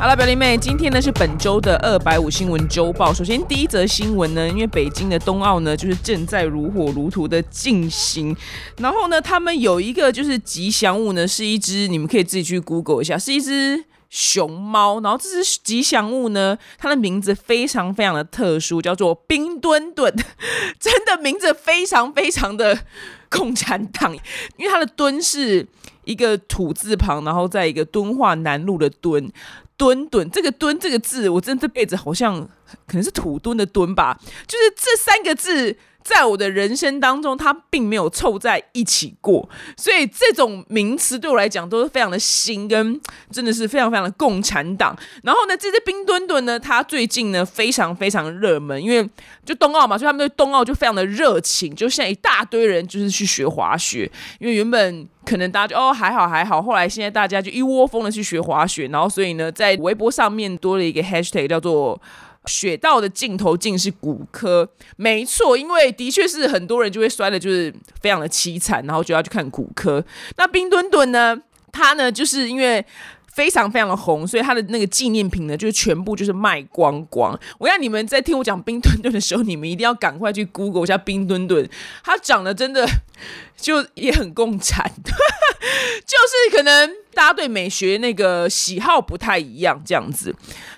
好了，表弟妹，今天呢是本周的二百五新闻周报。首先第一则新闻呢，因为北京的冬奥呢就是正在如火如荼的进行，然后呢，他们有一个就是吉祥物呢，是一只，你们可以自己去 Google 一下，是一只熊猫。然后这只吉祥物呢，它的名字非常非常的特殊，叫做冰墩墩，真的名字非常非常的共产党，因为它的墩是一个土字旁，然后在一个敦化南路的墩。蹲蹲，这个蹲这个字，我真的这辈子好像可能是土蹲的蹲吧，就是这三个字。在我的人生当中，它并没有凑在一起过，所以这种名词对我来讲都是非常的新，跟真的是非常非常的共产党。然后呢，这只冰墩墩呢，它最近呢非常非常热门，因为就冬奥嘛，所以他们对冬奥就非常的热情，就现在一大堆人就是去学滑雪，因为原本可能大家就哦还好还好，后来现在大家就一窝蜂的去学滑雪，然后所以呢，在微博上面多了一个 hashtag 叫做。雪道的尽头尽是骨科，没错，因为的确是很多人就会摔的，就是非常的凄惨，然后就要去看骨科。那冰墩墩呢，他呢就是因为非常非常的红，所以他的那个纪念品呢，就是全部就是卖光光。我要你们在听我讲冰墩墩的时候，你们一定要赶快去 Google 一下冰墩墩，他长得真的就也很共产，就是可能大家对美学那个喜好不太一样这样子。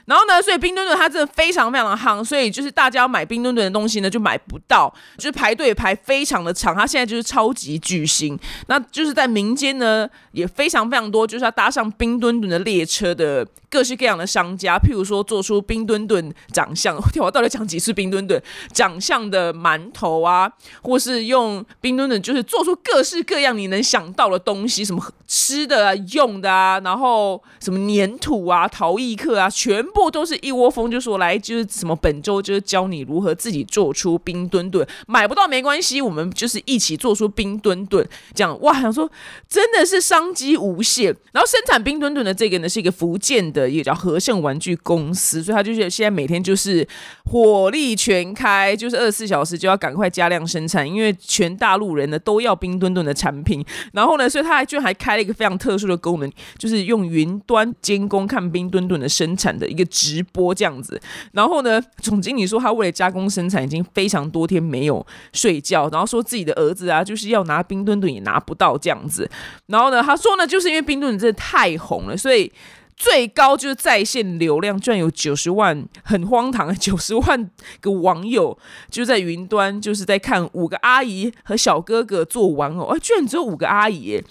然后呢，所以冰墩墩它真的非常非常的夯，所以就是大家要买冰墩墩的东西呢，就买不到，就是排队排非常的长。它现在就是超级巨星，那就是在民间呢也非常非常多，就是要搭上冰墩墩的列车的各式各样的商家，譬如说做出冰墩墩长相，我到底讲几次冰墩墩长相的馒头啊，或是用冰墩墩就是做出各式各样你能想到的东西，什么吃的啊、用的啊，然后什么粘土啊、陶艺课啊，全部。都是一窝蜂，就说来就是什么本周就是教你如何自己做出冰墩墩，买不到没关系，我们就是一起做出冰墩墩，这样哇，想说真的是商机无限。然后生产冰墩墩的这个呢，是一个福建的一个叫和盛玩具公司，所以他就是现在每天就是火力全开，就是二十四小时就要赶快加量生产，因为全大陆人呢都要冰墩墩的产品。然后呢，所以他还居然还开了一个非常特殊的功能，就是用云端监工看冰墩墩的生产的。直播这样子，然后呢，总经理说他为了加工生产，已经非常多天没有睡觉，然后说自己的儿子啊，就是要拿冰墩墩也拿不到这样子，然后呢，他说呢，就是因为冰墩墩真的太红了，所以。最高就是在线流量居然有九十万，很荒唐，九十万个网友就在云端，就是在看五个阿姨和小哥哥做玩偶，哎，居然只有五个阿姨，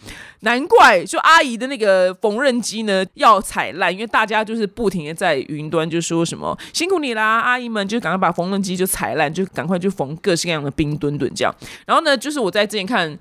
难怪就阿姨的那个缝纫机呢要踩烂，因为大家就是不停的在云端就说什么辛苦你啦，阿姨们就赶快把缝纫机就踩烂，就赶快去缝各式各样的冰墩墩这样。然后呢，就是我在之前看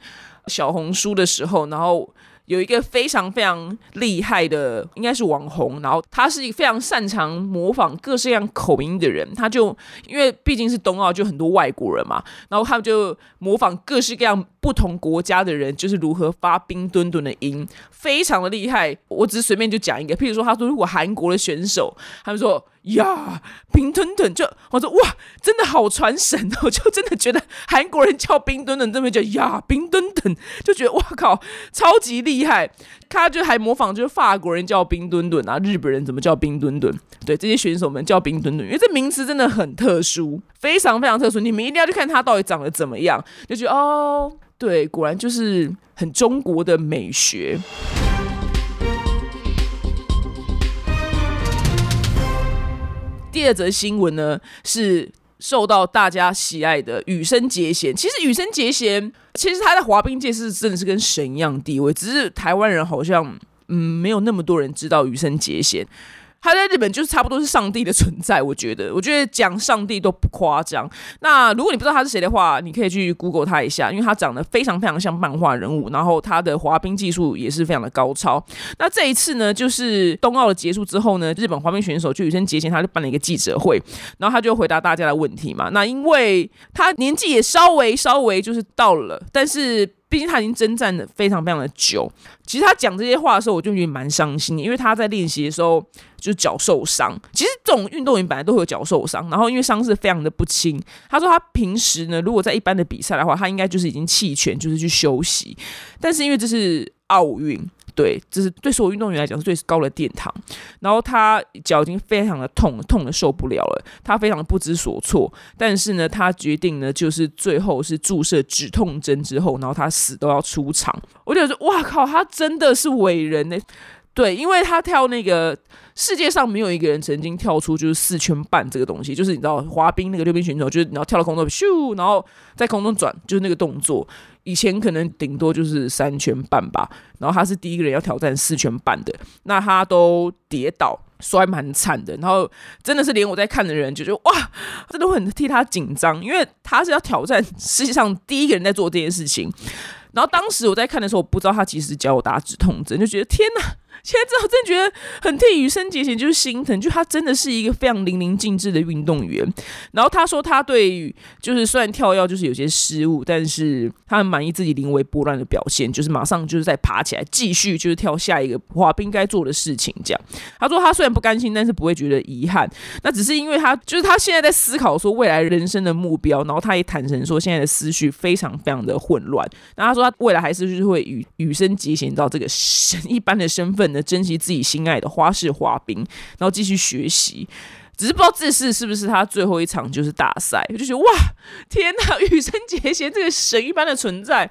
小红书的时候，然后。有一个非常非常厉害的，应该是网红，然后他是一个非常擅长模仿各式各样口音的人，他就因为毕竟是冬奥，就很多外国人嘛，然后他们就模仿各式各样不同国家的人，就是如何发冰墩墩的音，非常的厉害。我只是随便就讲一个，譬如说，他说如果韩国的选手，他们说。呀，冰墩墩就我说哇，真的好传神哦！就真的觉得韩国人叫冰墩墩，这边叫呀冰墩墩，就觉得哇靠，超级厉害。他就还模仿，就是法国人叫冰墩墩啊，日本人怎么叫冰墩墩？对，这些选手们叫冰墩墩，因为这名词真的很特殊，非常非常特殊。你们一定要去看他到底长得怎么样，就觉得哦，对，果然就是很中国的美学。第二则新闻呢，是受到大家喜爱的羽生结弦。其实羽生结弦，其实他在滑冰界是真的是跟神一样地位，只是台湾人好像嗯没有那么多人知道羽生结弦。他在日本就是差不多是上帝的存在，我觉得，我觉得讲上帝都不夸张。那如果你不知道他是谁的话，你可以去 Google 他一下，因为他长得非常非常像漫画人物，然后他的滑冰技术也是非常的高超。那这一次呢，就是冬奥的结束之后呢，日本滑冰选手就羽生结弦，他就办了一个记者会，然后他就回答大家的问题嘛。那因为他年纪也稍微稍微就是到了，但是。毕竟他已经征战的非常非常的久，其实他讲这些话的时候，我就觉得蛮伤心，因为他在练习的时候就脚受伤。其实这种运动员本来都会有脚受伤，然后因为伤势非常的不轻。他说他平时呢，如果在一般的比赛的话，他应该就是已经弃权，就是去休息。但是因为这是奥运。对，这是对所有运动员来讲是最高的殿堂。然后他脚已经非常的痛，痛的受不了了，他非常的不知所措。但是呢，他决定呢，就是最后是注射止痛针之后，然后他死都要出场。我就说，哇靠，他真的是伟人呢。对，因为他跳那个世界上没有一个人曾经跳出就是四圈半这个东西，就是你知道滑冰那个溜冰选手，就是你要跳到空中咻，然后在空中转，就是那个动作。以前可能顶多就是三圈半吧，然后他是第一个人要挑战四圈半的，那他都跌倒摔蛮惨的，然后真的是连我在看的人就觉得哇，真的很替他紧张，因为他是要挑战世界上第一个人在做这件事情。然后当时我在看的时候，我不知道他其实教我打止痛针，就觉得天哪！现在之后真的觉得很替羽生结弦就是心疼，就他真的是一个非常淋漓尽致的运动员。然后他说他对就是虽然跳跃就是有些失误，但是他很满意自己临危不乱的表现，就是马上就是在爬起来继续就是跳下一个滑冰该做的事情。这样他说他虽然不甘心，但是不会觉得遗憾。那只是因为他就是他现在在思考说未来人生的目标，然后他也坦诚说现在的思绪非常非常的混乱。那他说他未来还是就是会与羽生结弦到这个神一般的身份。珍惜自己心爱的花式滑冰，然后继续学习。只是不知道这次是不是他最后一场就是大赛，我就觉得哇，天哪！羽生结弦这个神一般的存在，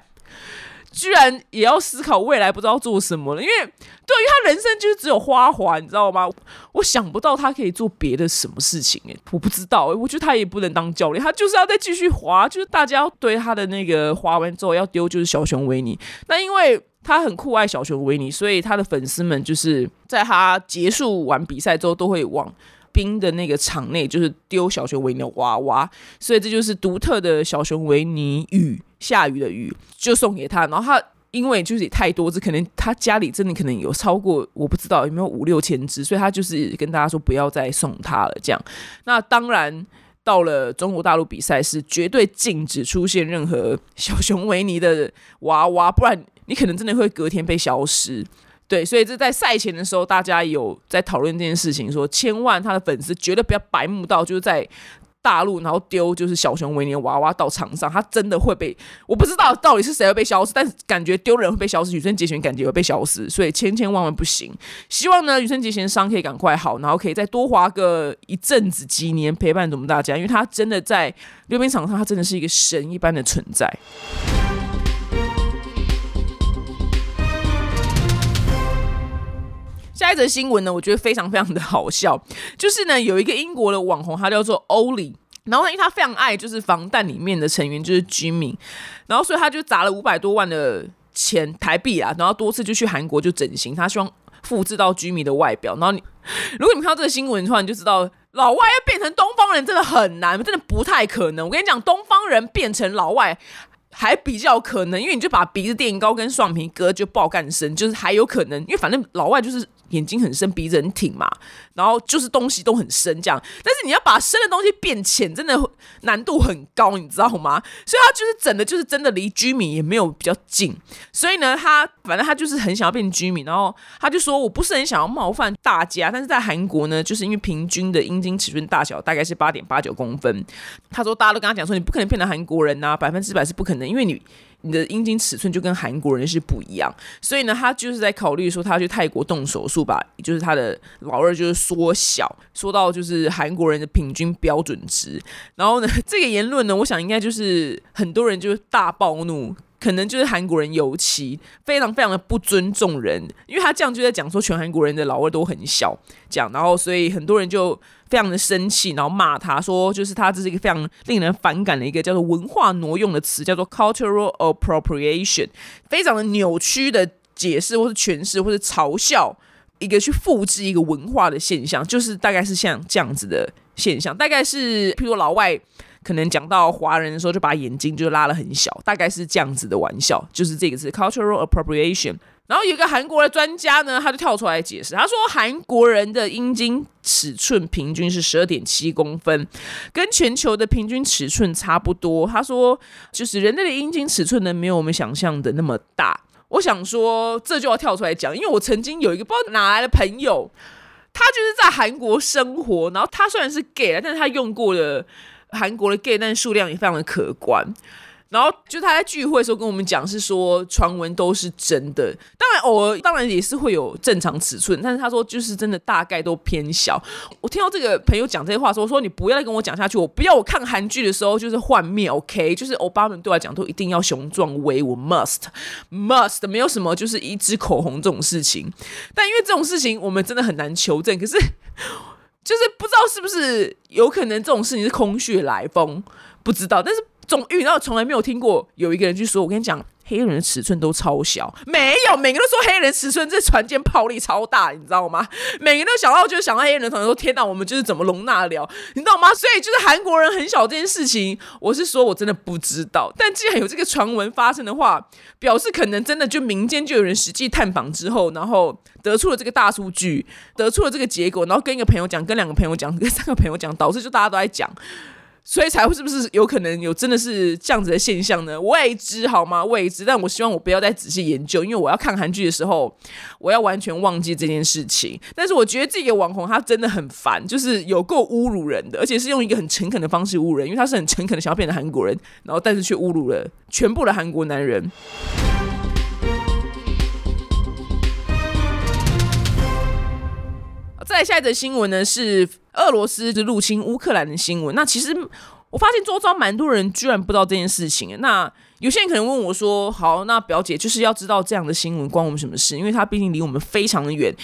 居然也要思考未来不知道做什么了。因为对于他人生就是只有花滑，你知道吗？我想不到他可以做别的什么事情。哎，我不知道。我觉得他也不能当教练，他就是要再继续滑。就是大家对他的那个滑完之后要丢，就是小熊维尼。那因为。他很酷爱小熊维尼，所以他的粉丝们就是在他结束完比赛之后，都会往冰的那个场内，就是丢小熊维尼的娃娃。所以这就是独特的小熊维尼雨，下雨的雨，就送给他。然后他因为就是太多只，可能他家里真的可能有超过，我不知道有没有五六千只，所以他就是跟大家说不要再送他了。这样，那当然到了中国大陆比赛是绝对禁止出现任何小熊维尼的娃娃，不然。你可能真的会隔天被消失，对，所以这在赛前的时候，大家有在讨论这件事情，说千万他的粉丝绝对不要白目到就是在大陆然后丢就是小熊维尼的娃娃到场上，他真的会被我不知道到底是谁会被消失，但是感觉丢人会被消失，羽生结弦感觉会被消失，所以千千万万不行。希望呢羽生结弦伤可以赶快好，然后可以再多滑个一阵子几年陪伴我们大家，因为他真的在溜冰场上，他真的是一个神一般的存在。下一则新闻呢，我觉得非常非常的好笑，就是呢有一个英国的网红，他叫做欧里，然后因为他非常爱就是防弹里面的成员就是居民，然后所以他就砸了五百多万的钱台币啊，然后多次就去韩国就整形，他希望复制到居民的外表。然后你如果你看到这个新闻的话，你就知道老外要变成东方人真的很难，真的不太可能。我跟你讲，东方人变成老外。还比较可能，因为你就把鼻子垫高跟双眼皮割就爆干深，就是还有可能，因为反正老外就是眼睛很深，鼻子很挺嘛，然后就是东西都很深这样。但是你要把深的东西变浅，真的难度很高，你知道吗？所以他就是整的，就是真的离居民也没有比较近。所以呢，他反正他就是很想要变居民，然后他就说：“我不是很想要冒犯大家，但是在韩国呢，就是因为平均的阴茎尺寸大小大概是八点八九公分。”他说：“大家都跟他讲说，你不可能变成韩国人呐，百分之百是不可能。”因为你你的阴茎尺寸就跟韩国人是不一样，所以呢，他就是在考虑说他去泰国动手术，把就是他的老二就是缩小，缩到就是韩国人的平均标准值。然后呢，这个言论呢，我想应该就是很多人就是大暴怒。可能就是韩国人尤其非常非常的不尊重人，因为他这样就在讲说全韩国人的老二都很小，讲，然后所以很多人就非常的生气，然后骂他说，就是他这是一个非常令人反感的一个叫做文化挪用的词，叫做 cultural appropriation，非常的扭曲的解释或是诠释或是嘲笑一个去复制一个文化的现象，就是大概是像这样子的现象，大概是譬如老外。可能讲到华人的时候，就把眼睛就拉了很小，大概是这样子的玩笑，就是这个字 cultural appropriation。然后有一个韩国的专家呢，他就跳出来解释，他说韩国人的阴茎尺寸平均是十二点七公分，跟全球的平均尺寸差不多。他说，就是人类的阴茎尺寸呢，没有我们想象的那么大。我想说，这就要跳出来讲，因为我曾经有一个不知道哪来的朋友，他就是在韩国生活，然后他虽然是 gay 但是他用过的。韩国的 gay 但数量也非常的可观，然后就他在聚会的时候跟我们讲，是说传闻都是真的，当然偶尔当然也是会有正常尺寸，但是他说就是真的大概都偏小。我听到这个朋友讲这些话说，说你不要再跟我讲下去，我不要我看韩剧的时候就是幻灭，OK？就是欧巴们对我来讲都一定要雄壮威武，must must，没有什么就是一支口红这种事情。但因为这种事情我们真的很难求证，可是就是不知道是不是有可能这种事情是空穴来风，不知道，但是。总遇到从来没有听过有一个人去说，我跟你讲，黑人的尺寸都超小，没有，每个人都说黑人尺寸这船舰炮力超大，你知道吗？每个人都想到就是想到黑人的同学说，天哪，我们就是怎么容纳了，你知道吗？所以就是韩国人很小这件事情，我是说我真的不知道。但既然有这个传闻发生的话，表示可能真的就民间就有人实际探访之后，然后得出了这个大数据，得出了这个结果，然后跟一个朋友讲，跟两个朋友讲，跟三个朋友讲，导致就大家都在讲。所以才会是不是有可能有真的是这样子的现象呢？未知好吗？未知。但我希望我不要再仔细研究，因为我要看韩剧的时候，我要完全忘记这件事情。但是我觉得这个网红他真的很烦，就是有够侮辱人的，而且是用一个很诚恳的方式侮辱人，因为他是很诚恳的想要变成韩国人，然后但是却侮辱了全部的韩国男人。再下一则新闻呢是俄罗斯的入侵乌克兰的新闻。那其实我发现周遭蛮多人居然不知道这件事情。那有些人可能问我说：“好，那表姐就是要知道这样的新闻关我们什么事？因为它毕竟离我们非常的远。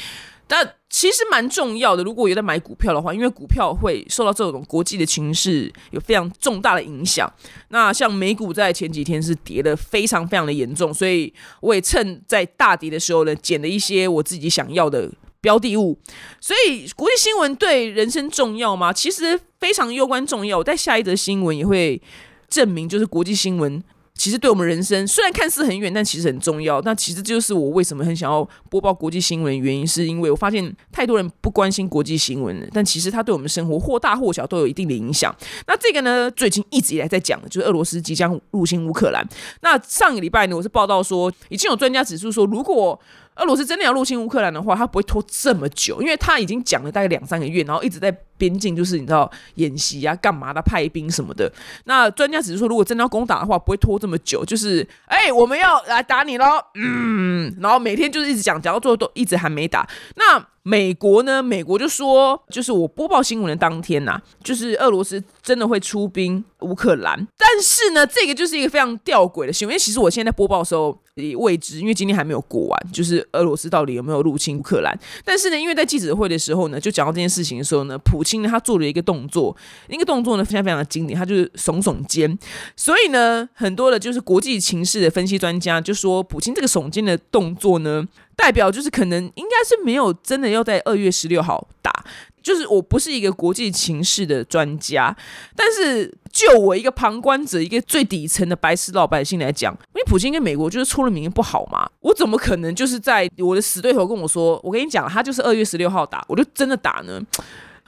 但其实蛮重要的。如果有在买股票的话，因为股票会受到这种国际的情势有非常重大的影响。那像美股在前几天是跌的非常非常的严重，所以我也趁在大跌的时候呢，捡了一些我自己想要的。”标的物，所以国际新闻对人生重要吗？其实非常攸关重要。我在下一则新闻也会证明，就是国际新闻其实对我们人生虽然看似很远，但其实很重要。那其实就是我为什么很想要播报国际新闻的原因，是因为我发现太多人不关心国际新闻，但其实它对我们生活或大或小都有一定的影响。那这个呢，最近一直以来在讲的就是俄罗斯即将入侵乌克兰。那上个礼拜呢，我是报道说，已经有专家指出说，如果俄罗斯真的要入侵乌克兰的话，他不会拖这么久，因为他已经讲了大概两三个月，然后一直在边境，就是你知道演习啊、干嘛的、派兵什么的。那专家只是说，如果真的要攻打的话，不会拖这么久，就是哎，我们要来打你喽，嗯，然后每天就是一直讲，讲到最后都一直还没打。那美国呢？美国就说，就是我播报新闻的当天呐，就是俄罗斯真的会出兵乌克兰。但是呢，这个就是一个非常吊诡的新闻。因为其实我现在播报的时候也未知，因为今天还没有过完，就是俄罗斯到底有没有入侵乌克兰。但是呢，因为在记者会的时候呢，就讲到这件事情的时候呢，普京呢他做了一个动作，那个动作呢非常非常的经典，他就是耸耸肩。所以呢，很多的就是国际情势的分析专家就说，普京这个耸肩的动作呢。代表就是可能应该是没有真的要在二月十六号打，就是我不是一个国际情势的专家，但是就我一个旁观者，一个最底层的白痴老百姓来讲，因为普京跟美国就是出了名不好嘛，我怎么可能就是在我的死对头跟我说，我跟你讲，他就是二月十六号打，我就真的打呢？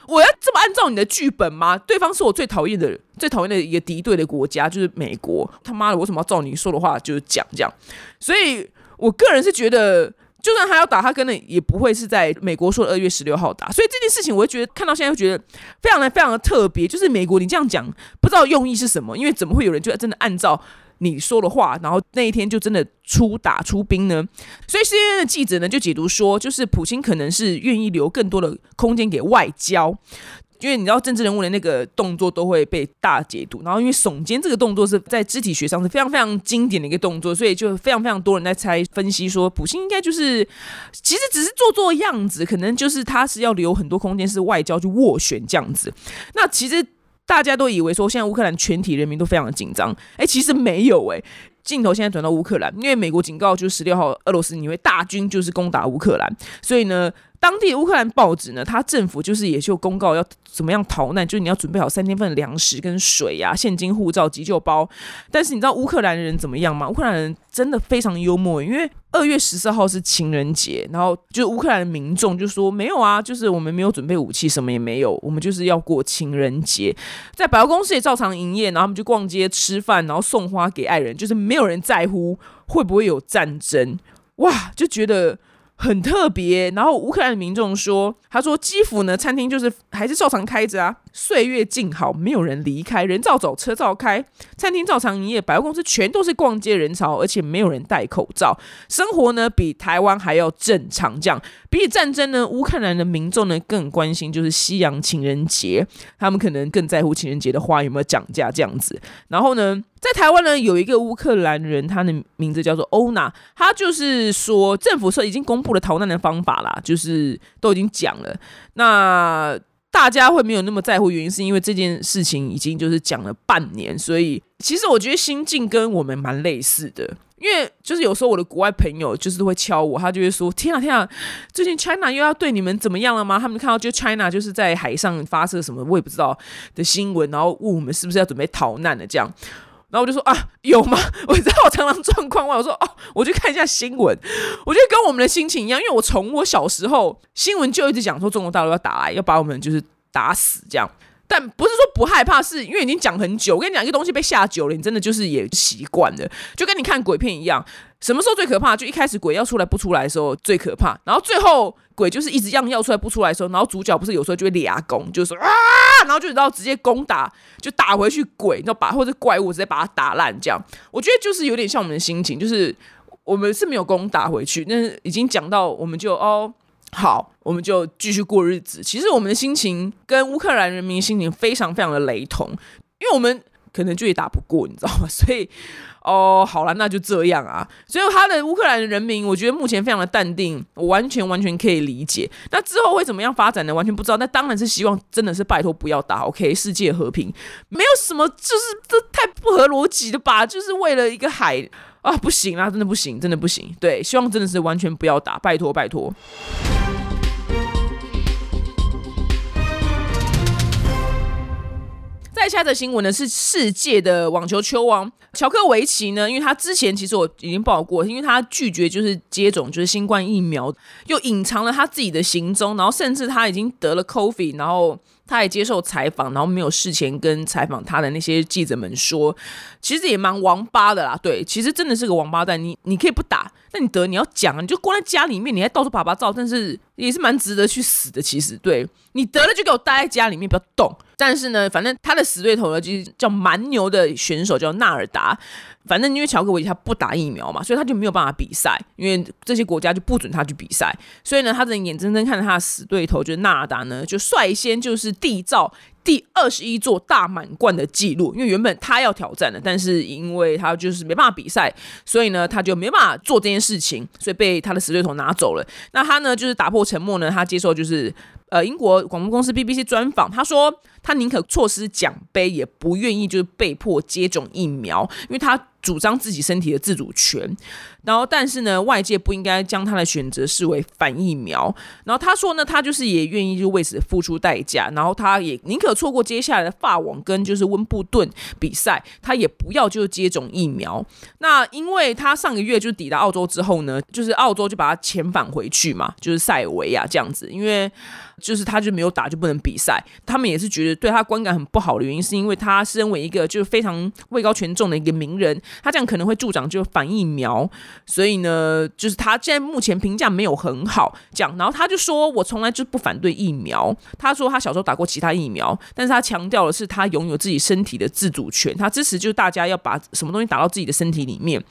我要这么按照你的剧本吗？对方是我最讨厌的、最讨厌的一个敌对的国家，就是美国。他妈的，为什么要照你说的话就是讲这样？所以我个人是觉得。就算他要打，他可能也不会是在美国说二月十六号打，所以这件事情我会觉得看到现在就觉得非常的非常的特别。就是美国你这样讲，不知道用意是什么，因为怎么会有人就真的按照你说的话，然后那一天就真的出打出兵呢？所以 CNN 的记者呢就解读说，就是普京可能是愿意留更多的空间给外交。因为你知道政治人物的那个动作都会被大解读，然后因为耸肩这个动作是在肢体学上是非常非常经典的一个动作，所以就非常非常多人在猜分析说，普京应该就是其实只是做做样子，可能就是他是要留很多空间是外交去斡旋这样子。那其实大家都以为说现在乌克兰全体人民都非常的紧张，哎，其实没有哎。镜头现在转到乌克兰，因为美国警告就是十六号俄罗斯你会大军就是攻打乌克兰，所以呢。当地乌克兰报纸呢，它政府就是也就公告要怎么样逃难，就是你要准备好三天份粮食跟水呀、现金、护照、急救包。但是你知道乌克兰人怎么样吗？乌克兰人真的非常幽默，因为二月十四号是情人节，然后就乌克兰的民众就说没有啊，就是我们没有准备武器，什么也没有，我们就是要过情人节，在百货公司也照常营业，然后他们就逛街吃饭，然后送花给爱人，就是没有人在乎会不会有战争，哇，就觉得。很特别，然后乌克兰的民众说：“他说基辅呢，餐厅就是还是照常开着啊，岁月静好，没有人离开，人照走，车照开，餐厅照常营业，百货公司全都是逛街人潮，而且没有人戴口罩，生活呢比台湾还要正常。这样，比起战争呢，乌克兰的民众呢更关心就是西洋情人节，他们可能更在乎情人节的花有没有涨价这样子。然后呢，在台湾呢有一个乌克兰人，他的名字叫做欧娜，他就是说政府说已经公布了逃难的方法啦，就是都已经讲了。那大家会没有那么在乎，原因是因为这件事情已经就是讲了半年，所以其实我觉得心境跟我们蛮类似的。因为就是有时候我的国外朋友就是会敲我，他就会说：“天啊天啊，最近 China 又要对你们怎么样了吗？”他们看到就 China 就是在海上发射什么我也不知道的新闻，然后问我们是不是要准备逃难了这样。然后我就说：“啊，有吗？” 我知道我常常状况外，我说：“哦，我去看一下新闻。”我觉得跟我们的心情一样，因为我从我小时候新闻就一直讲说中国大陆要打来，要把我们就是打死这样。但不是说不害怕，是因为已经讲很久。我跟你讲，一个东西被吓久了，你真的就是也习惯了，就跟你看鬼片一样。什么时候最可怕？就一开始鬼要出来不出来的时候最可怕，然后最后鬼就是一直样要出来不出来的时候，然后主角不是有时候就会俩攻，就是说啊，然后就知道直接攻打，就打回去鬼，然后把或者怪物直接把它打烂。这样，我觉得就是有点像我们的心情，就是我们是没有攻打回去，那已经讲到我们就哦。好，我们就继续过日子。其实我们的心情跟乌克兰人民心情非常非常的雷同，因为我们可能就也打不过，你知道吗？所以，哦，好了，那就这样啊。所以他的乌克兰的人民，我觉得目前非常的淡定，我完全完全可以理解。那之后会怎么样发展呢？完全不知道。那当然是希望，真的是拜托不要打，OK？世界和平，没有什么，就是这太不合逻辑的吧？就是为了一个海啊，不行啊，真的不行，真的不行。对，希望真的是完全不要打，拜托拜托。再下的新闻呢是世界的网球球王乔克维奇呢，因为他之前其实我已经报过，因为他拒绝就是接种就是新冠疫苗，又隐藏了他自己的行踪，然后甚至他已经得了 COVID，然后他也接受采访，然后没有事前跟采访他的那些记者们说，其实也蛮王八的啦。对，其实真的是个王八蛋。你你可以不打，那你得你要讲，你就关在家里面，你还到处拍拍照，但是也是蛮值得去死的。其实，对你得了就给我待在家里面，不要动。但是呢，反正他的死对头呢，就是叫蛮牛的选手，叫纳尔达。反正因为乔克维他不打疫苗嘛，所以他就没有办法比赛，因为这些国家就不准他去比赛。所以呢，他只能眼睁睁看着他的死对头，就是纳尔达呢，就率先就是缔造第二十一座大满贯的记录。因为原本他要挑战的，但是因为他就是没办法比赛，所以呢，他就没办法做这件事情，所以被他的死对头拿走了。那他呢，就是打破沉默呢，他接受就是。呃，英国广播公司 BBC 专访，他说他宁可错失奖杯，也不愿意就是被迫接种疫苗，因为他主张自己身体的自主权。然后，但是呢，外界不应该将他的选择视为反疫苗。然后他说呢，他就是也愿意就为此付出代价。然后他也宁可错过接下来的法网跟就是温布顿比赛，他也不要就是接种疫苗。那因为他上个月就抵达澳洲之后呢，就是澳洲就把他遣返回去嘛，就是塞维亚这样子，因为。就是他就没有打就不能比赛，他们也是觉得对他观感很不好的原因，是因为他身为一个就是非常位高权重的一个名人，他这样可能会助长就反疫苗，所以呢，就是他现在目前评价没有很好，这样，然后他就说我从来就不反对疫苗，他说他小时候打过其他疫苗，但是他强调的是他拥有自己身体的自主权，他支持就是大家要把什么东西打到自己的身体里面，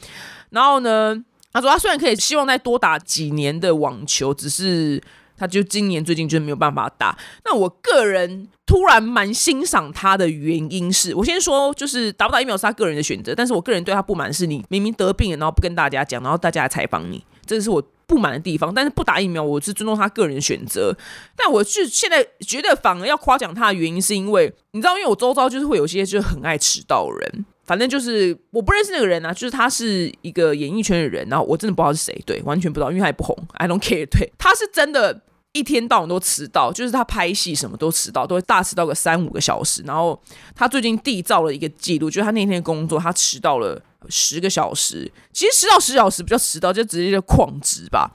然后呢，他说他虽然可以希望再多打几年的网球，只是。他就今年最近就没有办法打。那我个人突然蛮欣赏他的原因是，我先说就是打不打疫苗是他个人的选择，但是我个人对他不满是你明明得病了，然后不跟大家讲，然后大家来采访你，这是我不满的地方。但是不打疫苗，我是尊重他个人的选择。但我是现在觉得反而要夸奖他的原因，是因为你知道，因为我周遭就是会有些就是很爱迟到人。反正就是我不认识那个人啊，就是他是一个演艺圈的人，然后我真的不知道是谁，对，完全不知道，因为他也不红，I don't care。对，他是真的，一天到晚都迟到，就是他拍戏什么都迟到，都会大迟到个三五个小时。然后他最近缔造了一个记录，就是他那天工作他迟到了十个小时，其实迟到十小时不叫迟到，就直接就旷职吧。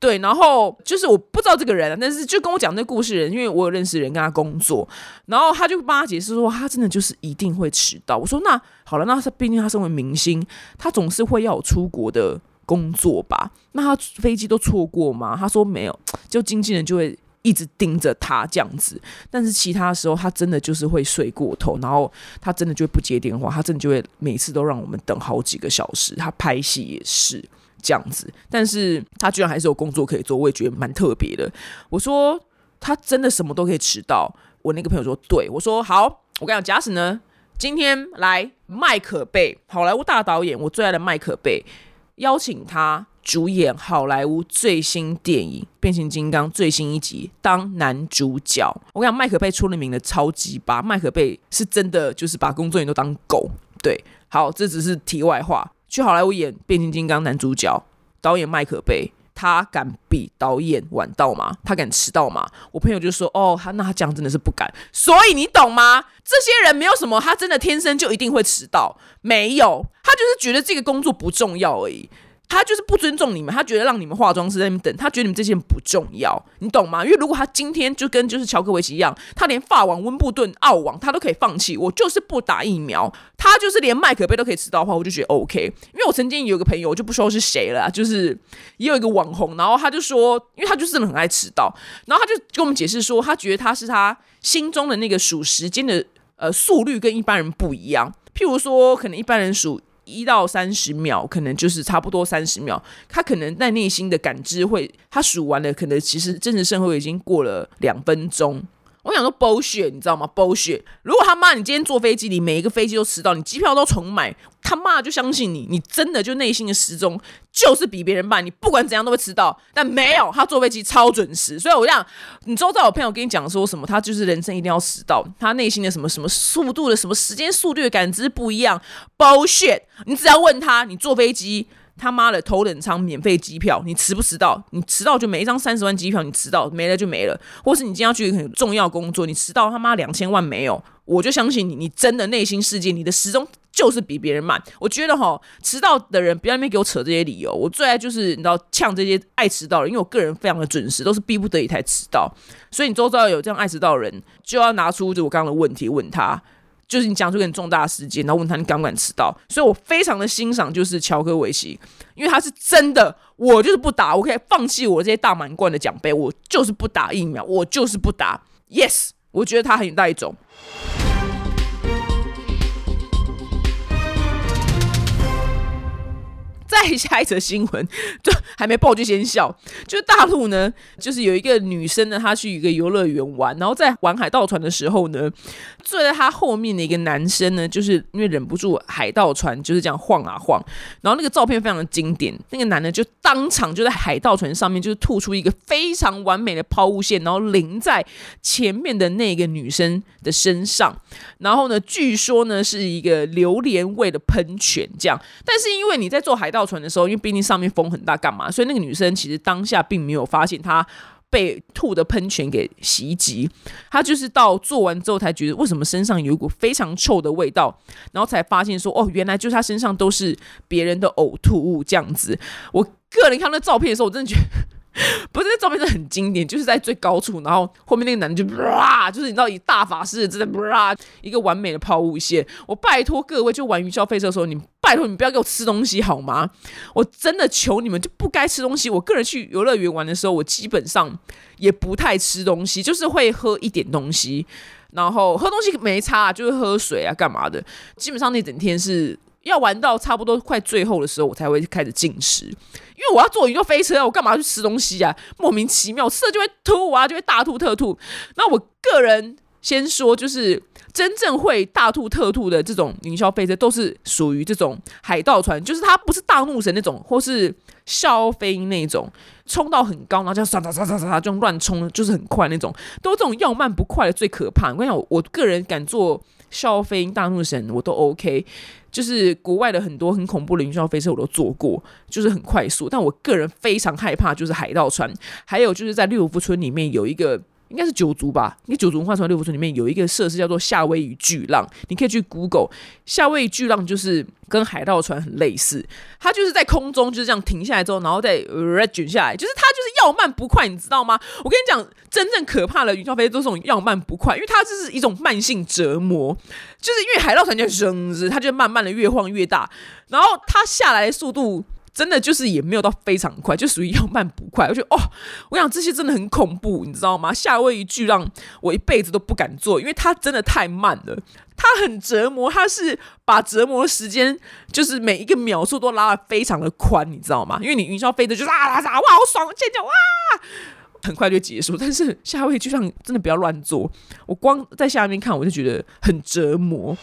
对，然后就是我不知道这个人，但是就跟我讲那故事人，因为我有认识人跟他工作，然后他就帮他解释说，他真的就是一定会迟到。我说那好了，那他毕竟他身为明星，他总是会要有出国的工作吧？那他飞机都错过吗？他说没有，就经纪人就会一直盯着他这样子。但是其他的时候，他真的就是会睡过头，然后他真的就会不接电话，他真的就会每次都让我们等好几个小时。他拍戏也是这样子，但是他居然还是有工作可以做，我也觉得蛮特别的。我说他真的什么都可以迟到。我那个朋友说：“对我说好，我跟你讲，假使呢，今天来麦可贝，好莱坞大导演，我最爱的麦可贝，邀请他主演好莱坞最新电影《变形金刚》最新一集当男主角。我跟你讲，麦可贝出了名的超级吧，麦可贝是真的就是把工作人员都当狗。对，好，这只是题外话。去好莱坞演《变形金刚》男主角，导演麦可贝。”他敢比导演晚到吗？他敢迟到吗？我朋友就说：“哦，他那他这样真的是不敢。”所以你懂吗？这些人没有什么，他真的天生就一定会迟到，没有，他就是觉得这个工作不重要而已。他就是不尊重你们，他觉得让你们化妆师在那边等，他觉得你们这些人不重要，你懂吗？因为如果他今天就跟就是乔克维奇一样，他连法网、温布顿、澳网他都可以放弃，我就是不打疫苗，他就是连麦克杯都可以迟到的话，我就觉得 OK。因为我曾经有个朋友，我就不说是谁了，就是也有一个网红，然后他就说，因为他就是真的很爱迟到，然后他就跟我们解释说，他觉得他是他心中的那个数时间的呃速率跟一般人不一样，譬如说可能一般人数。一到三十秒，可能就是差不多三十秒。他可能在内心的感知会，他数完了，可能其实真实生活已经过了两分钟。我想说，bullshit，你知道吗？bullshit。如果他妈你今天坐飞机，你每一个飞机都迟到，你机票都重买，他妈就相信你，你真的就内心的时钟就是比别人慢，你不管怎样都会迟到。但没有，他坐飞机超准时。所以我想，你周遭有朋友跟你讲说什么，他就是人生一定要迟到，他内心的什么什么速度的什么时间速率的感知不一样，bullshit。你只要问他，你坐飞机。他妈的，头等舱免费机票，你迟不迟到？你迟到就没一张三十万机票，你迟到没了就没了。或是你今天要去很重要工作，你迟到他妈两千万没有，我就相信你，你真的内心世界，你的时钟就是比别人慢。我觉得哈，迟到的人不要那边给我扯这些理由。我最爱就是你知道呛这些爱迟到的，因为我个人非常的准时，都是逼不得已才迟到。所以你周遭有这样爱迟到的人，就要拿出就我刚刚的问题问他。就是你讲出很重大的事件，然后问他你敢不敢迟到？所以我非常的欣赏，就是乔科维奇，因为他是真的，我就是不打，我可以放弃我这些大满贯的奖杯，我就是不打疫苗，我就是不打。Yes，我觉得他很有带种。再下一则新闻，就还没报就先笑。就大陆呢，就是有一个女生呢，她去一个游乐园玩，然后在玩海盗船的时候呢，坐在她后面的一个男生呢，就是因为忍不住海盗船就是这样晃啊晃，然后那个照片非常的经典，那个男的就当场就在海盗船上面就是吐出一个非常完美的抛物线，然后淋在前面的那个女生的身上，然后呢，据说呢是一个榴莲味的喷泉这样，但是因为你在做海盗。船的时候，因为毕竟上面风很大，干嘛？所以那个女生其实当下并没有发现她被吐的喷泉给袭击，她就是到做完之后才觉得为什么身上有一股非常臭的味道，然后才发现说哦，原来就是她身上都是别人的呕吐物这样子。我个人看那照片的时候，我真的觉得。不是，那照片是很经典，就是在最高处，然后后面那个男的就哇，就是你知道以大法师真的哇，一个完美的抛物线。我拜托各位，就玩云霄飞车的时候，你拜托你不要给我吃东西好吗？我真的求你们就不该吃东西。我个人去游乐园玩的时候，我基本上也不太吃东西，就是会喝一点东西，然后喝东西没差，就是喝水啊干嘛的。基本上那整天是。要玩到差不多快最后的时候，我才会开始进食，因为我要坐云霄飞车啊，我干嘛去吃东西啊？莫名其妙吃了就会吐啊，就会大吐特吐。那我个人先说，就是真正会大吐特吐的这种营销飞车，都是属于这种海盗船，就是它不是大怒神那种，或是笑飞那种，冲到很高，然后就唰唰唰唰唰这种乱冲，就是很快那种，都这种要慢不快的最可怕。我跟你讲，我个人敢做笑飞、大怒神，我都 OK。就是国外的很多很恐怖的云霄飞车我都坐过，就是很快速。但我个人非常害怕就是海盗船，还有就是在六福村里面有一个。应该是九族吧，因为九族文化村六福村里面有一个设施叫做夏威夷巨浪，你可以去 Google，夏威夷巨浪就是跟海盗船很类似，它就是在空中就是这样停下来之后，然后再卷下来，就是它就是要慢不快，你知道吗？我跟你讲，真正可怕的云霄飞车都是这种要慢不快，因为它这是一种慢性折磨，就是因为海盗船就升，它就慢慢的越晃越大，然后它下来的速度。真的就是也没有到非常快，就属于要慢不快。我觉得哦，我想这些真的很恐怖，你知道吗？夏威夷剧让我一辈子都不敢做，因为它真的太慢了，它很折磨，它是把折磨时间就是每一个秒数都拉的非常的宽，你知道吗？因为你云霄飞车就是啊啊啊，哇，好爽，尖叫哇！很快就结束，但是夏威夷剧上真的不要乱做。我光在下面看，我就觉得很折磨。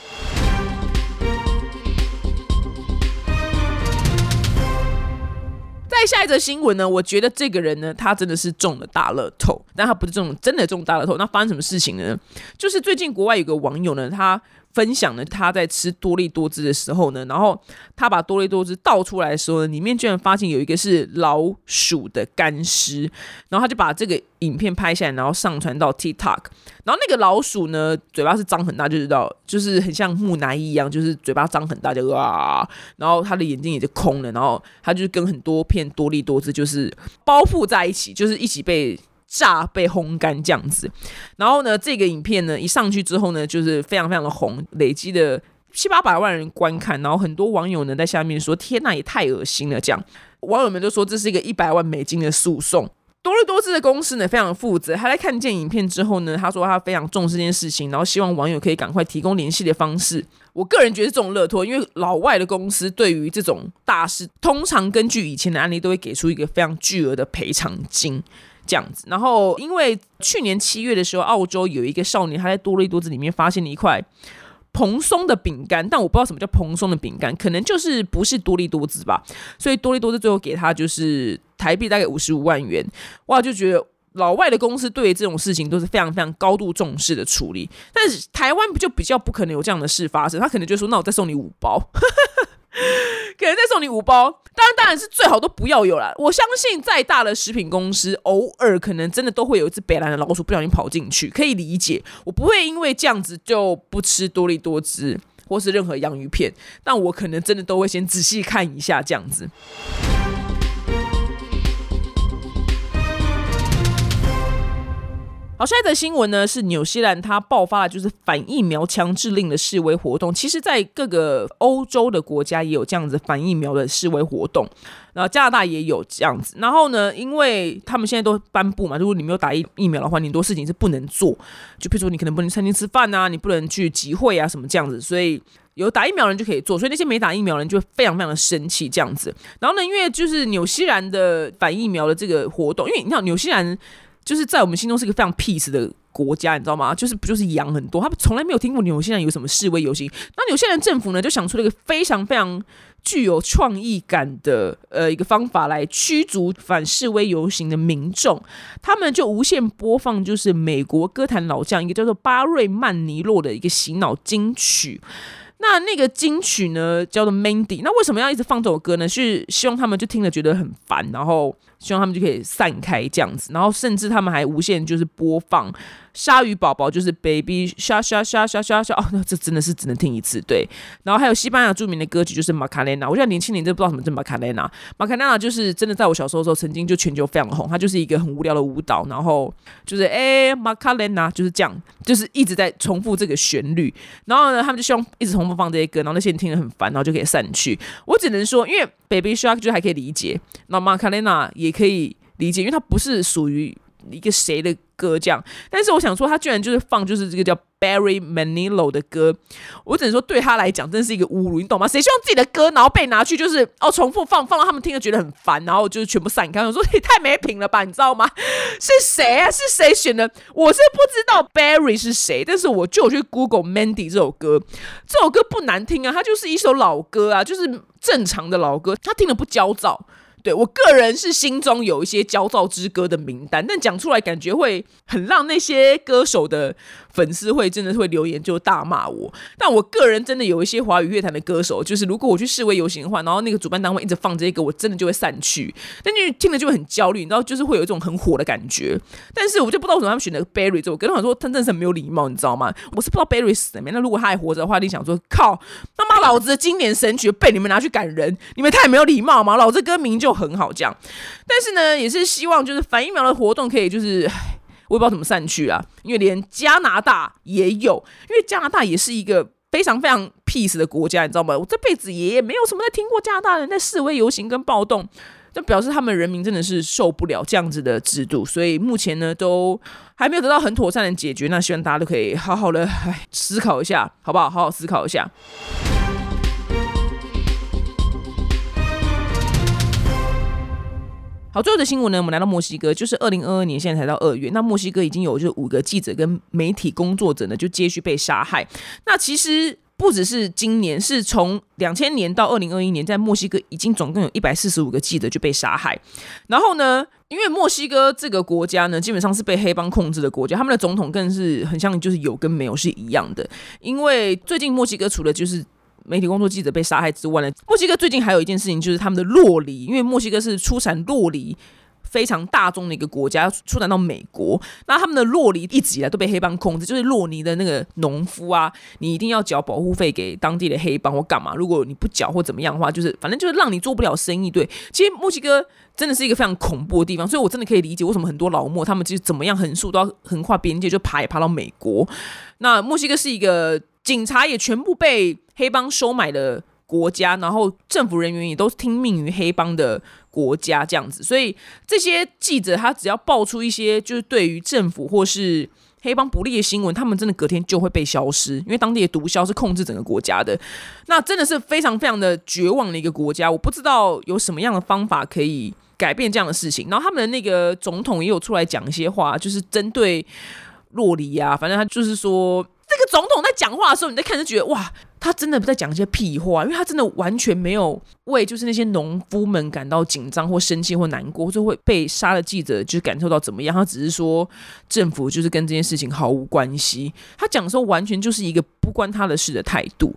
再下一则新闻呢？我觉得这个人呢，他真的是中了大乐透，但他不是中真的中大乐透。那发生什么事情呢？就是最近国外有个网友呢，他。分享了他在吃多利多汁的时候呢，然后他把多利多汁倒出来的时候呢，里面居然发现有一个是老鼠的干尸，然后他就把这个影片拍下来，然后上传到 TikTok。然后那个老鼠呢，嘴巴是张很大，就知道就是很像木乃伊一样，就是嘴巴张很大，就啊，然后他的眼睛也就空了，然后他就跟很多片多利多汁就是包覆在一起，就是一起被。炸被烘干这样子，然后呢，这个影片呢一上去之后呢，就是非常非常的红，累积的七八百万人观看，然后很多网友呢在下面说：“天呐，也太恶心了！”这样，网友们就说这是一个一百万美金的诉讼。多乐多姿的公司呢非常负责，他在看见影片之后呢，他说他非常重视这件事情，然后希望网友可以赶快提供联系的方式。我个人觉得这种乐托，因为老外的公司对于这种大事，通常根据以前的案例，都会给出一个非常巨额的赔偿金。这样子，然后因为去年七月的时候，澳洲有一个少年他在多利多子里面发现了一块蓬松的饼干，但我不知道什么叫蓬松的饼干，可能就是不是多利多子吧，所以多利多子最后给他就是台币大概五十五万元，哇，就觉得老外的公司对于这种事情都是非常非常高度重视的处理，但是台湾不就比较不可能有这样的事发生，他可能就说那我再送你五包。可能再送你五包，当然当然是最好都不要有了。我相信再大的食品公司，偶尔可能真的都会有一只北蓝的老鼠不小心跑进去，可以理解。我不会因为这样子就不吃多利多汁或是任何洋芋片，但我可能真的都会先仔细看一下这样子。好，下一则新闻呢是纽西兰，它爆发了就是反疫苗强制令的示威活动。其实，在各个欧洲的国家也有这样子反疫苗的示威活动，然后加拿大也有这样子。然后呢，因为他们现在都颁布嘛，如果你没有打疫疫苗的话，很多事情是不能做，就比如说你可能不能餐厅吃饭啊，你不能去集会啊什么这样子。所以有打疫苗人就可以做，所以那些没打疫苗人就非常非常的生气这样子。然后呢，因为就是纽西兰的反疫苗的这个活动，因为你看纽西兰。就是在我们心中是一个非常 peace 的国家，你知道吗？就是不就是羊很多，他们从来没有听过纽西兰有什么示威游行。那纽西兰政府呢，就想出了一个非常非常具有创意感的呃一个方法来驱逐反示威游行的民众。他们就无限播放就是美国歌坛老将一个叫做巴瑞曼尼洛的一个洗脑金曲。那那个金曲呢，叫做 Mandy。那为什么要一直放这首歌呢？是希望他们就听了觉得很烦，然后。希望他们就可以散开这样子，然后甚至他们还无限就是播放。鲨鱼宝宝就是 baby 沙沙沙沙沙沙哦，那这真的是只能听一次对。然后还有西班牙著名的歌曲就是马卡雷娜，我现在年轻人都不知道什么叫马卡雷娜。马卡雷娜就是真的在我小时候的时候曾经就全球非常红，它就是一个很无聊的舞蹈，然后就是哎马卡雷娜就是这样，就是一直在重复这个旋律。然后呢，他们就希望一直重复放这些歌，然后那些人听得很烦，然后就可以散去。我只能说，因为 baby shark 就还可以理解，那马卡雷娜也可以理解，因为它不是属于。一个谁的歌这样？但是我想说，他居然就是放就是这个叫 Barry Manilow 的歌，我只能说对他来讲真是一个侮辱，你懂吗？谁希望自己的歌然后被拿去就是哦重复放，放到他们听了觉得很烦，然后就是全部散开。我说你太没品了吧，你知道吗？是谁啊？是谁选的？我是不知道 Barry 是谁，但是我就去 Google Mandy 这首歌，这首歌不难听啊，它就是一首老歌啊，就是正常的老歌，他听了不焦躁。对我个人是心中有一些焦躁之歌的名单，但讲出来感觉会很让那些歌手的粉丝会真的会留言就大骂我。但我个人真的有一些华语乐坛的歌手，就是如果我去示威游行的话，然后那个主办单位一直放这些歌，我真的就会散去。但就听了就会很焦虑，你知道，就是会有一种很火的感觉。但是我就不知道为什么他们选的 Barry 这首歌，他们说真的是很没有礼貌，你知道吗？我是不知道 Barry 死没。那如果他还活着的话，你想说靠，他妈老子的经典神曲被你们拿去感人，你们太没有礼貌嘛？老子歌名就。很好这样，但是呢，也是希望就是反疫苗的活动可以就是，我也不知道怎么散去啊，因为连加拿大也有，因为加拿大也是一个。非常非常 peace 的国家，你知道吗？我这辈子也没有什么在听过加拿大人在示威游行跟暴动，就表示他们人民真的是受不了这样子的制度，所以目前呢都还没有得到很妥善的解决。那希望大家都可以好好的思考一下，好不好？好好思考一下。好，最后的新闻呢，我们来到墨西哥，就是二零二二年，现在才到二月，那墨西哥已经有就五个记者跟媒体工作者呢，就接续被杀害。那其实不只是今年，是从两千年到二零二一年，在墨西哥已经总共有一百四十五个记者就被杀害。然后呢，因为墨西哥这个国家呢，基本上是被黑帮控制的国家，他们的总统更是很像就是有跟没有是一样的。因为最近墨西哥除了就是媒体工作记者被杀害之外呢，墨西哥最近还有一件事情，就是他们的洛梨，因为墨西哥是出产洛梨非常大众的一个国家，出产到美国。那他们的洛梨一直以来都被黑帮控制，就是洛尼的那个农夫啊，你一定要缴保护费给当地的黑帮或干嘛。如果你不缴或怎么样的话，就是反正就是让你做不了生意。对，其实墨西哥真的是一个非常恐怖的地方，所以我真的可以理解为什么很多老墨他们就是怎么样横竖都要横跨边界，就爬也爬到美国。那墨西哥是一个警察也全部被黑帮收买的国家，然后政府人员也都听命于黑帮的国家这样子，所以这些记者他只要爆出一些就是对于政府或是黑帮不利的新闻，他们真的隔天就会被消失，因为当地的毒枭是控制整个国家的，那真的是非常非常的绝望的一个国家，我不知道有什么样的方法可以改变这样的事情。然后他们的那个总统也有出来讲一些话，就是针对洛里啊，反正他就是说。这个总统在讲话的时候，你在看就觉得哇，他真的在讲一些屁话，因为他真的完全没有为就是那些农夫们感到紧张或生气或难过，或者会被杀的记者就是感受到怎么样。他只是说政府就是跟这件事情毫无关系。他讲的时候完全就是一个不关他的事的态度。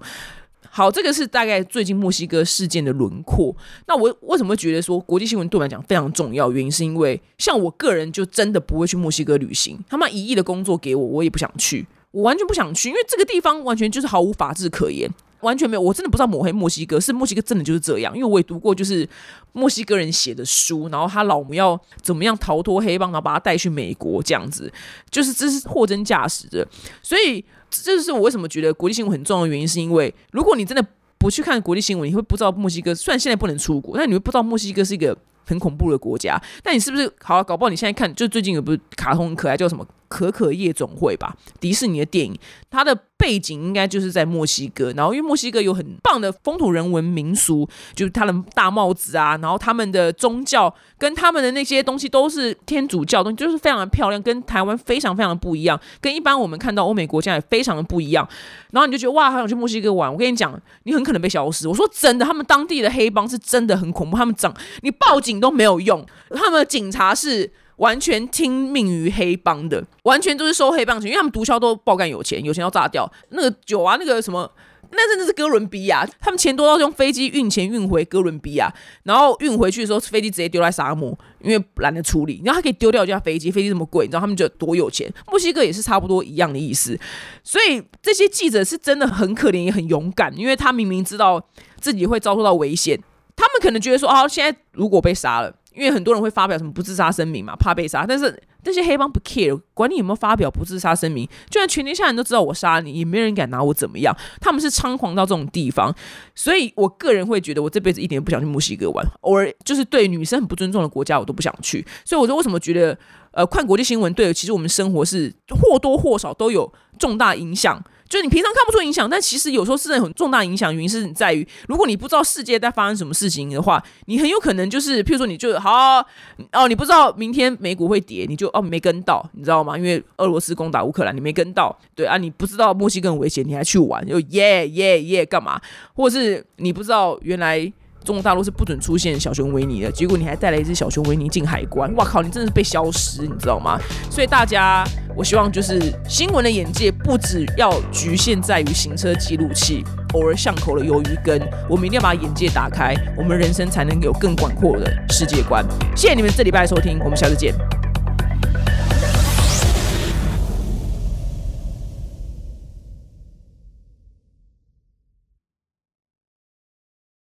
好，这个是大概最近墨西哥事件的轮廓。那我为什么会觉得说国际新闻对我来讲非常重要？原因是因为像我个人就真的不会去墨西哥旅行，他们一亿的工作给我，我也不想去。我完全不想去，因为这个地方完全就是毫无法治可言，完全没有。我真的不知道抹黑墨西哥，是墨西哥真的就是这样。因为我也读过，就是墨西哥人写的书，然后他老母要怎么样逃脱黑帮，然后把他带去美国，这样子，就是这是货真价实的。所以这就是我为什么觉得国际新闻很重要的原因，是因为如果你真的不去看国际新闻，你会不知道墨西哥虽然现在不能出国，但你会不知道墨西哥是一个很恐怖的国家。那你是不是好搞不好你现在看，就最近有不是卡通很可爱，叫什么？可可夜总会吧，迪士尼的电影，它的背景应该就是在墨西哥。然后，因为墨西哥有很棒的风土人文民俗，就是他的大帽子啊，然后他们的宗教跟他们的那些东西都是天主教东西，就是非常的漂亮，跟台湾非常非常的不一样，跟一般我们看到欧美国家也非常的不一样。然后你就觉得哇，好想去墨西哥玩。我跟你讲，你很可能被消失。我说真的，他们当地的黑帮是真的很恐怖，他们长你报警都没有用，他们的警察是。完全听命于黑帮的，完全都是收黑帮钱，因为他们毒枭都爆干有钱，有钱要炸掉那个酒啊，那个什么，那真的是哥伦比亚，他们钱多到用飞机运钱运回哥伦比亚，然后运回去的时候，飞机直接丢在沙漠，因为懒得处理，然后他可以丢掉一架飞机，飞机这么贵，你知道他们就多有钱。墨西哥也是差不多一样的意思，所以这些记者是真的很可怜，也很勇敢，因为他明明知道自己会遭受到危险，他们可能觉得说，哦，现在如果被杀了。因为很多人会发表什么不自杀声明嘛，怕被杀。但是那些黑帮不 care，管你有没有发表不自杀声明，就算全天下人都知道我杀你，也没人敢拿我怎么样。他们是猖狂到这种地方，所以我个人会觉得，我这辈子一点都不想去墨西哥玩，偶尔就是对女生很不尊重的国家，我都不想去。所以我说，为什么觉得呃，看国际新闻对其实我们生活是或多或少都有重大影响。就你平常看不出影响，但其实有时候是很重大影响。原因是在于，如果你不知道世界在发生什么事情的话，你很有可能就是，譬如说，你就好哦，你不知道明天美股会跌，你就哦没跟到，你知道吗？因为俄罗斯攻打乌克兰，你没跟到，对啊，你不知道墨西哥很危险，你还去玩，就耶耶耶干嘛？或者是你不知道原来。中国大陆是不准出现小熊维尼的，结果你还带了一只小熊维尼进海关，哇靠！你真的是被消失，你知道吗？所以大家，我希望就是新闻的眼界不只要局限在于行车记录器，偶尔巷口的鱿鱼羹，我们一定要把眼界打开，我们人生才能有更广阔的世界观。谢谢你们这礼拜收听，我们下次见。